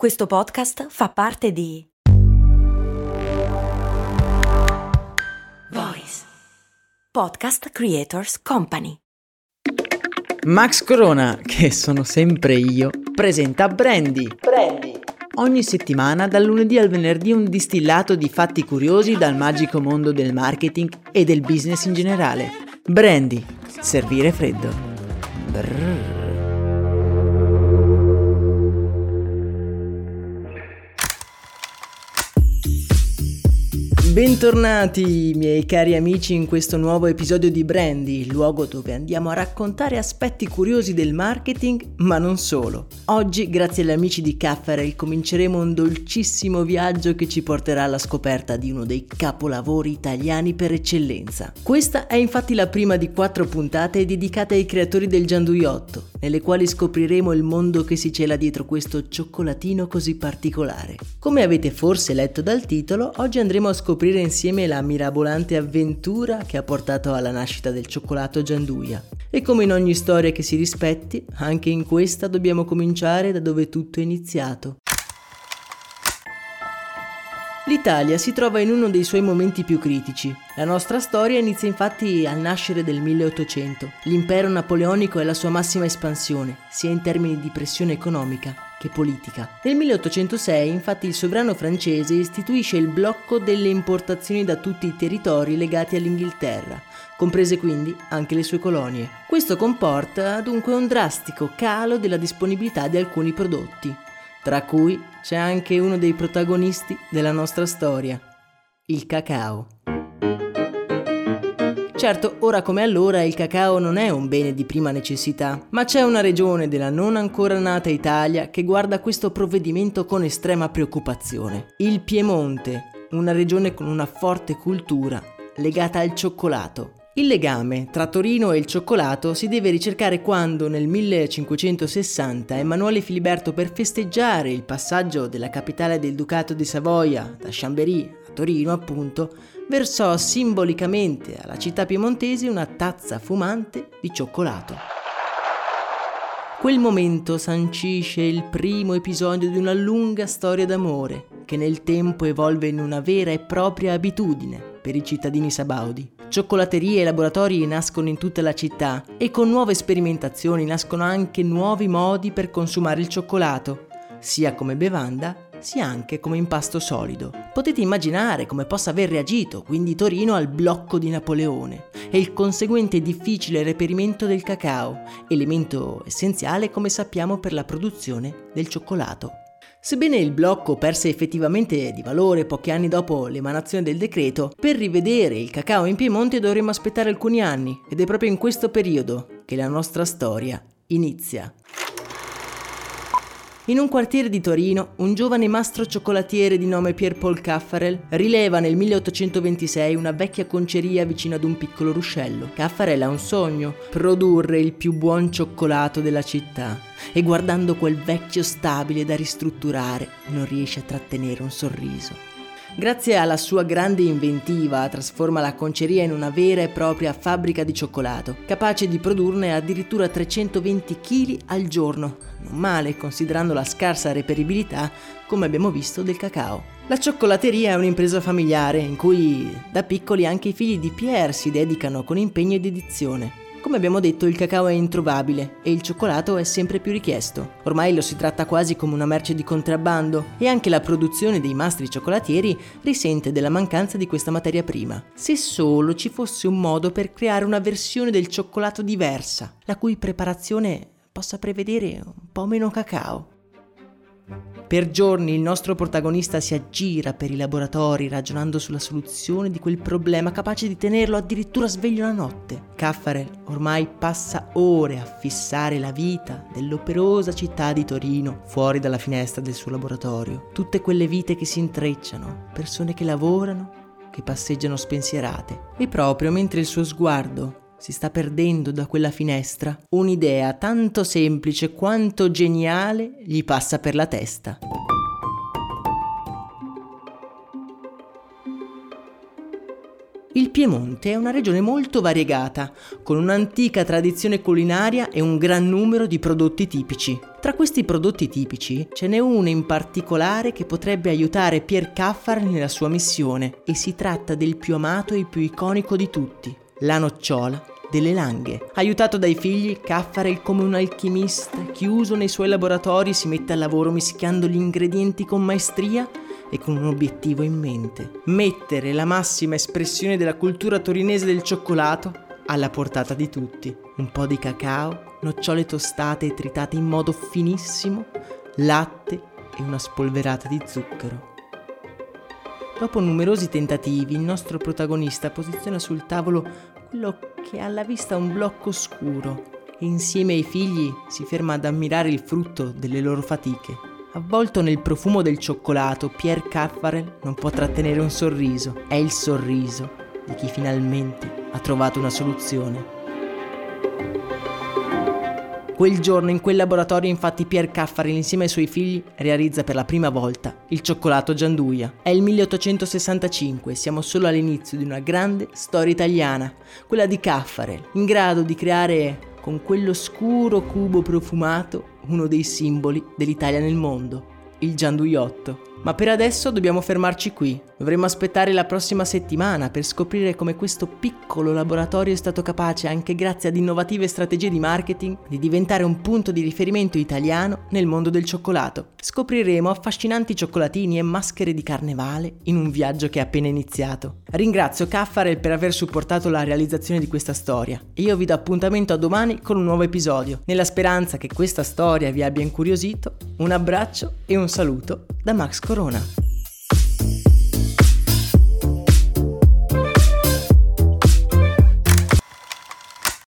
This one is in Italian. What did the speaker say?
Questo podcast fa parte di Voice Podcast Creators Company. Max Corona, che sono sempre io, presenta Brandy. Prendi. Ogni settimana, dal lunedì al venerdì, un distillato di fatti curiosi dal magico mondo del marketing e del business in generale. Brandy, servire freddo. Brrr. Bentornati miei cari amici in questo nuovo episodio di Brandy, il luogo dove andiamo a raccontare aspetti curiosi del marketing, ma non solo. Oggi, grazie agli amici di Caffarel, cominceremo un dolcissimo viaggio che ci porterà alla scoperta di uno dei capolavori italiani per eccellenza. Questa è infatti la prima di quattro puntate dedicate ai creatori del gianduiotto, nelle quali scopriremo il mondo che si cela dietro questo cioccolatino così particolare. Come avete forse letto dal titolo, oggi andremo a scoprire insieme la mirabolante avventura che ha portato alla nascita del cioccolato Gianduia. E come in ogni storia che si rispetti, anche in questa dobbiamo cominciare da dove tutto è iniziato. L'Italia si trova in uno dei suoi momenti più critici. La nostra storia inizia infatti al nascere del 1800. L'impero napoleonico è la sua massima espansione, sia in termini di pressione economica che politica. Nel 1806 infatti il sovrano francese istituisce il blocco delle importazioni da tutti i territori legati all'Inghilterra, comprese quindi anche le sue colonie. Questo comporta dunque un drastico calo della disponibilità di alcuni prodotti, tra cui c'è anche uno dei protagonisti della nostra storia, il cacao. Certo, ora come allora il cacao non è un bene di prima necessità, ma c'è una regione della non ancora nata Italia che guarda questo provvedimento con estrema preoccupazione. Il Piemonte, una regione con una forte cultura legata al cioccolato. Il legame tra Torino e il cioccolato si deve ricercare quando nel 1560 Emanuele Filiberto per festeggiare il passaggio della capitale del Ducato di Savoia da Chambéry a Torino appunto versò simbolicamente alla città piemontese una tazza fumante di cioccolato. Quel momento sancisce il primo episodio di una lunga storia d'amore che nel tempo evolve in una vera e propria abitudine per i cittadini sabaudi. Cioccolaterie e laboratori nascono in tutta la città e con nuove sperimentazioni nascono anche nuovi modi per consumare il cioccolato, sia come bevanda sia anche come impasto solido. Potete immaginare come possa aver reagito quindi Torino al blocco di Napoleone e il conseguente difficile reperimento del cacao, elemento essenziale come sappiamo per la produzione del cioccolato. Sebbene il blocco perse effettivamente di valore pochi anni dopo l'emanazione del decreto, per rivedere il cacao in Piemonte dovremmo aspettare alcuni anni ed è proprio in questo periodo che la nostra storia inizia. In un quartiere di Torino, un giovane mastro cioccolatiere di nome Pierre-Paul Caffarel rileva nel 1826 una vecchia conceria vicino ad un piccolo ruscello. Caffarel ha un sogno, produrre il più buon cioccolato della città. E guardando quel vecchio stabile da ristrutturare, non riesce a trattenere un sorriso. Grazie alla sua grande inventiva trasforma la conceria in una vera e propria fabbrica di cioccolato, capace di produrne addirittura 320 kg al giorno. Non male considerando la scarsa reperibilità, come abbiamo visto, del cacao. La cioccolateria è un'impresa familiare in cui da piccoli anche i figli di Pierre si dedicano con impegno e dedizione. Come abbiamo detto, il cacao è introvabile e il cioccolato è sempre più richiesto. Ormai lo si tratta quasi come una merce di contrabbando e anche la produzione dei mastri cioccolatieri risente della mancanza di questa materia prima. Se solo ci fosse un modo per creare una versione del cioccolato diversa, la cui preparazione possa prevedere un po' meno cacao. Per giorni il nostro protagonista si aggira per i laboratori ragionando sulla soluzione di quel problema capace di tenerlo addirittura sveglio la notte. Caffarel ormai passa ore a fissare la vita dell'operosa città di Torino fuori dalla finestra del suo laboratorio. Tutte quelle vite che si intrecciano, persone che lavorano, che passeggiano spensierate. E proprio mentre il suo sguardo si sta perdendo da quella finestra, un'idea tanto semplice quanto geniale gli passa per la testa. Il Piemonte è una regione molto variegata, con un'antica tradizione culinaria e un gran numero di prodotti tipici. Tra questi prodotti tipici ce n'è uno in particolare che potrebbe aiutare Pier Caffar nella sua missione e si tratta del più amato e più iconico di tutti, la nocciola delle langhe. Aiutato dai figli, Caffarel come un alchimista, chiuso nei suoi laboratori, si mette al lavoro mischiando gli ingredienti con maestria e con un obiettivo in mente. Mettere la massima espressione della cultura torinese del cioccolato alla portata di tutti. Un po' di cacao, nocciole tostate e tritate in modo finissimo, latte e una spolverata di zucchero. Dopo numerosi tentativi, il nostro protagonista posiziona sul tavolo quello che ha alla vista un blocco scuro e insieme ai figli si ferma ad ammirare il frutto delle loro fatiche. Avvolto nel profumo del cioccolato, Pierre Caffarel non può trattenere un sorriso. È il sorriso di chi finalmente ha trovato una soluzione. Quel giorno in quel laboratorio infatti Pierre Caffarel insieme ai suoi figli realizza per la prima volta il cioccolato Gianduia. È il 1865, siamo solo all'inizio di una grande storia italiana, quella di Caffarel, in grado di creare con quell'oscuro cubo profumato uno dei simboli dell'Italia nel mondo, il Gianduiotto. Ma per adesso dobbiamo fermarci qui. Dovremmo aspettare la prossima settimana per scoprire come questo piccolo laboratorio è stato capace, anche grazie ad innovative strategie di marketing, di diventare un punto di riferimento italiano nel mondo del cioccolato. Scopriremo affascinanti cioccolatini e maschere di carnevale in un viaggio che è appena iniziato. Ringrazio Caffarel per aver supportato la realizzazione di questa storia e io vi do appuntamento a domani con un nuovo episodio. Nella speranza che questa storia vi abbia incuriosito, un abbraccio e un saluto da Max Corona.